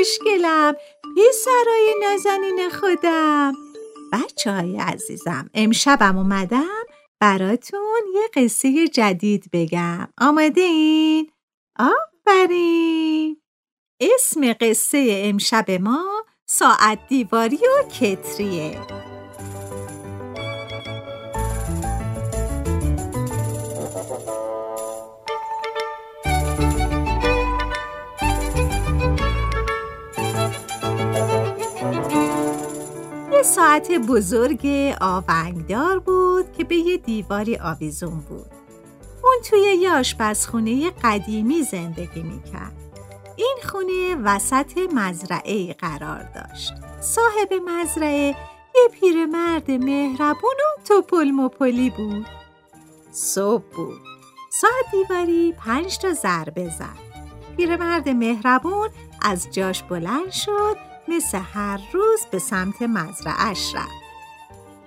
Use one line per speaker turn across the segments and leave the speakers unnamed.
خوشگلم. پسرای نازنین خودم. بچه های عزیزم امشبم اومدم براتون یه قصه جدید بگم. آماده این؟ آفرین. اسم قصه امشب ما ساعت دیواری و کتریه. ساعت بزرگ آونگدار بود که به یه دیواری آویزون بود. اون توی یه آشپزخونه قدیمی زندگی می‌کرد. این خونه وسط مزرعه قرار داشت. صاحب مزرعه یه پیرمرد مهربون و توپل مپلی بود. صبح بود. ساعت دیواری پنج تا ضربه زد. پیرمرد مهربون از جاش بلند شد مثل هر روز به سمت مزرعش رفت.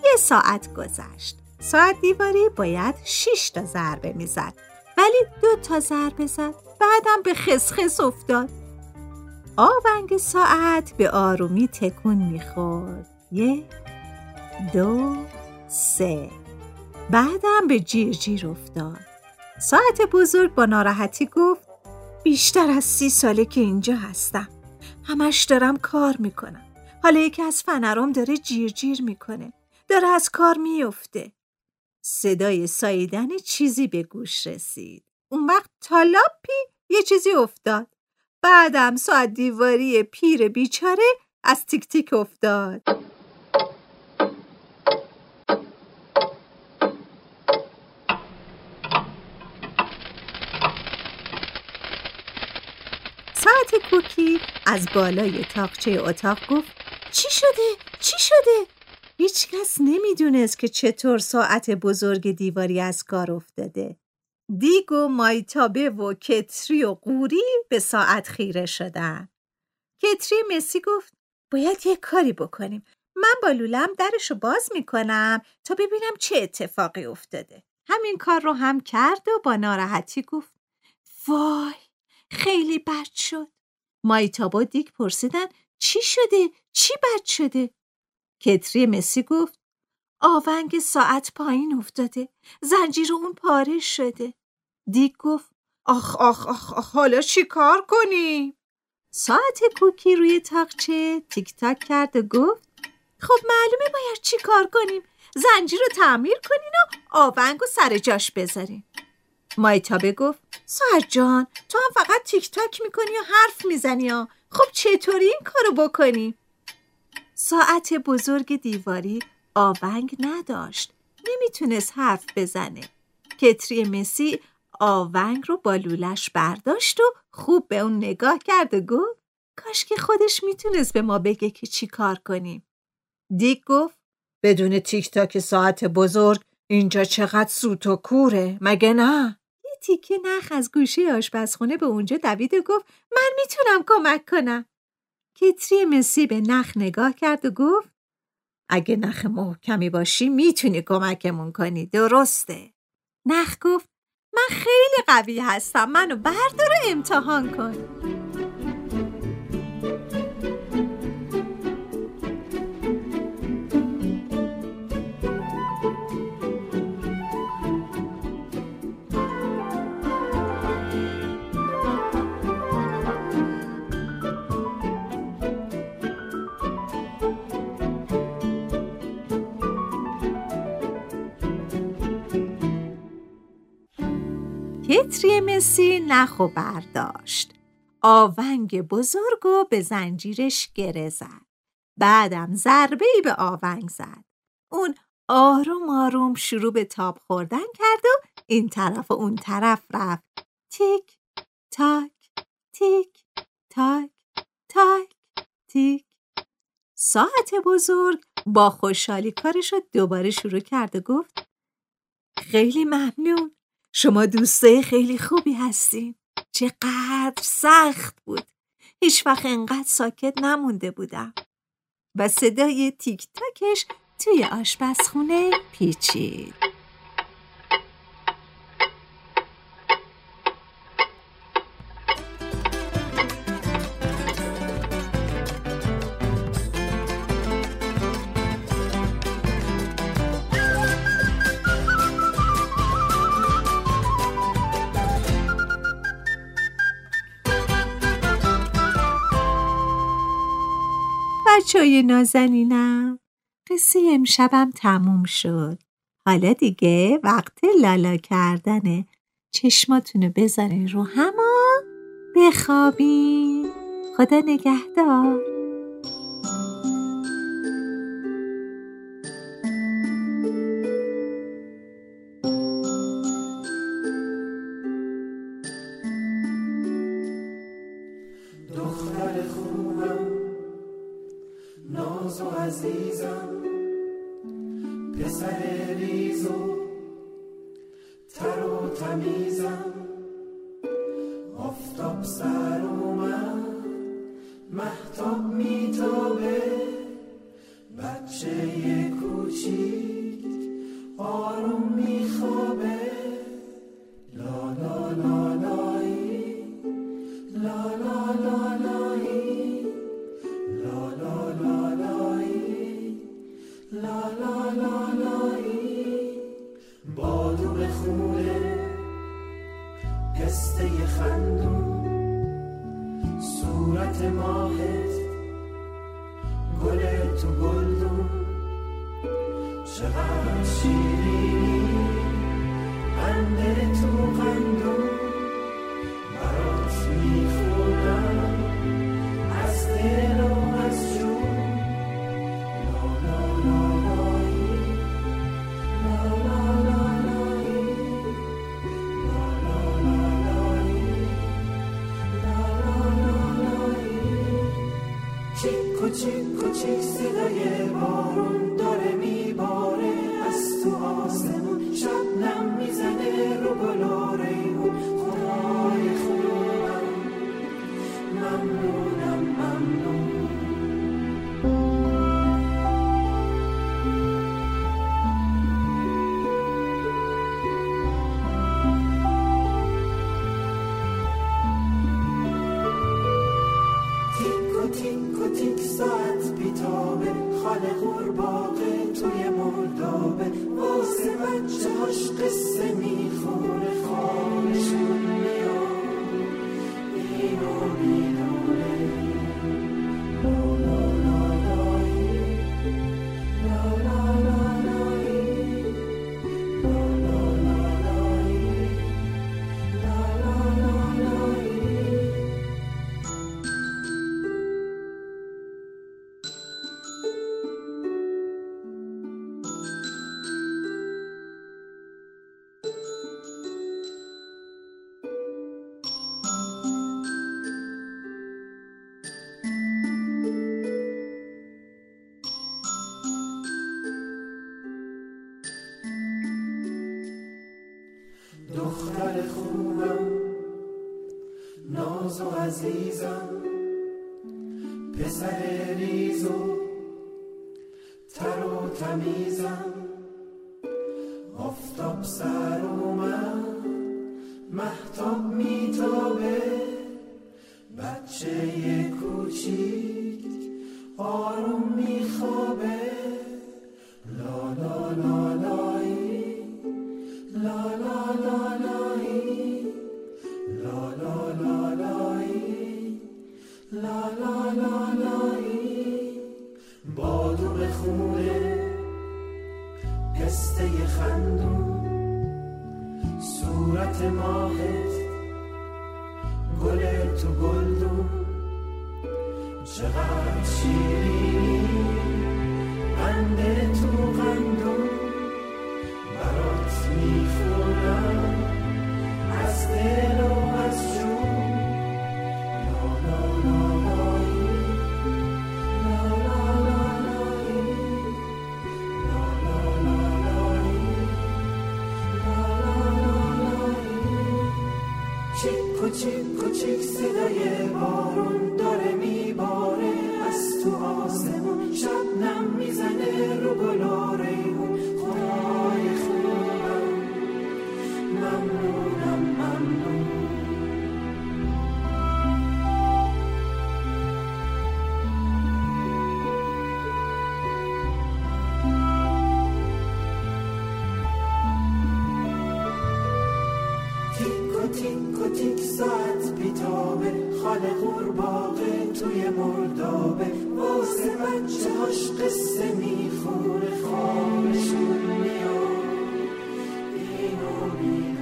یه ساعت گذشت. ساعت دیواری باید شیش تا ضربه می‌زد. ولی دو تا ضربه زد. بعدم به خسخس افتاد. آونگ ساعت به آرومی تکون می‌خورد. یک دو سه. بعدم به جیر جیر افتاد. ساعت بزرگ با ناراحتی گفت بیشتر از سی ساله که اینجا هستم. همش دارم کار می‌کنم. حالا یکی از فنرام داره جیر جیر می‌کنه. داره از کار میفته صدای ساییدن چیزی به گوش رسید. اون وقت تالاپی یه چیزی افتاد. بعدم ساعت دیواری پیر بیچاره از تیک تیک افتاد. ساعت کوکی از بالای تاقچه اتاق گفت چی شده؟ چی شده؟ هیچکس نمی‌دونست که چطور ساعت بزرگ دیواری از کار افتاده. دیگ و مایتابه و کتری و قوری به ساعت خیره شدن. کتری مسی گفت باید یه کاری بکنیم. من با لولم درشو باز می‌کنم تا ببینم چه اتفاقی افتاده. همین کار رو هم کرد و با ناراحتی گفت وای خیلی بد شد. مایتابا دیک پرسیدن چی شده؟ چی بد شده؟ کتری مسی گفت آونگ ساعت پایین افتاده. زنجیر اون پاره شده. دیک گفت آخ آخ آخ, آخ حالا چی کار کنیم؟ ساعت کوکی روی تاقچه تیک تاک کرد و گفت خب معلومه باید چی کار کنیم زنجیر رو تعمیر کنین و آونگ و سر جاش بذارین مایتابه گفت ساعت جان تو هم فقط تیک تاک می‌کنی و حرف می‌زنی ها خب چطوری این کارو بکنی؟ ساعت بزرگ دیواری آونگ نداشت نمی‌تونست حرف بزنه کتری مسی آونگ رو با لولش برداشت و خوب به اون نگاه کرد و گفت کاش که خودش می‌تونست به ما بگه که چی کار کنیم دیک گفت بدون تیک تاک ساعت بزرگ اینجا چقدر سوت و کوره مگه نه؟ تیکه نخ از گوشه آشپزخونه به اونجا دوید و گفت من می‌تونم کمک کنم. کتری مسی به نخ نگاه کرد و گفت اگه نخ محکمی باشی می‌تونی کمکمون کنی درسته. نخ گفت من خیلی قوی هستم منو بردار امتحان کن.
کتری مسی نخ و برداشت. آونگ بزرگ و به زنجیرش گره زد. بعدم ضربه ای به آونگ زد. اون آروم آروم شروع به تاب خوردن کرد و این طرف و اون طرف رفت. تیک تاک تیک تاک تاک تیک. ساعت بزرگ با خوشحالی کارش رو دوباره شروع کرد و گفت خیلی ممنون. شما دوستای خیلی خوبی هستین. چقدر سخت بود. هیچ وقت انقدر ساکت نمونده بودم. و صدای تیک تاکش توی آشپزخونه پیچید. بچای نازنینم. قصه امشبم تموم شد. حالا دیگه وقت لالا کردنه چشماتونو بذارین رو هما بخوابین. خدا نگهدار.
عزیزم پسر ریزو تر و تمیزم. آفتاب سر اومد محتاب میتابه. بچه کوچیک تو گلدون چقدر شیرینی قند تو قندون دختر خوبم ناز و عزیزم پسر ریزو تر و تمیزم. آفتاب سر اومد محتاب میتابه. پسته خندون. صورت ماهت گل تو گلدون. چقدر شیرینی قند تو قندون. برات می‌خونم. Zane Rugolo. کتیک کتیک ساعت بیتابه. خاله قورباغه توی مردابه. واسه بچه هاش قصه می‌خونه خوابشون میاد. اینو میاد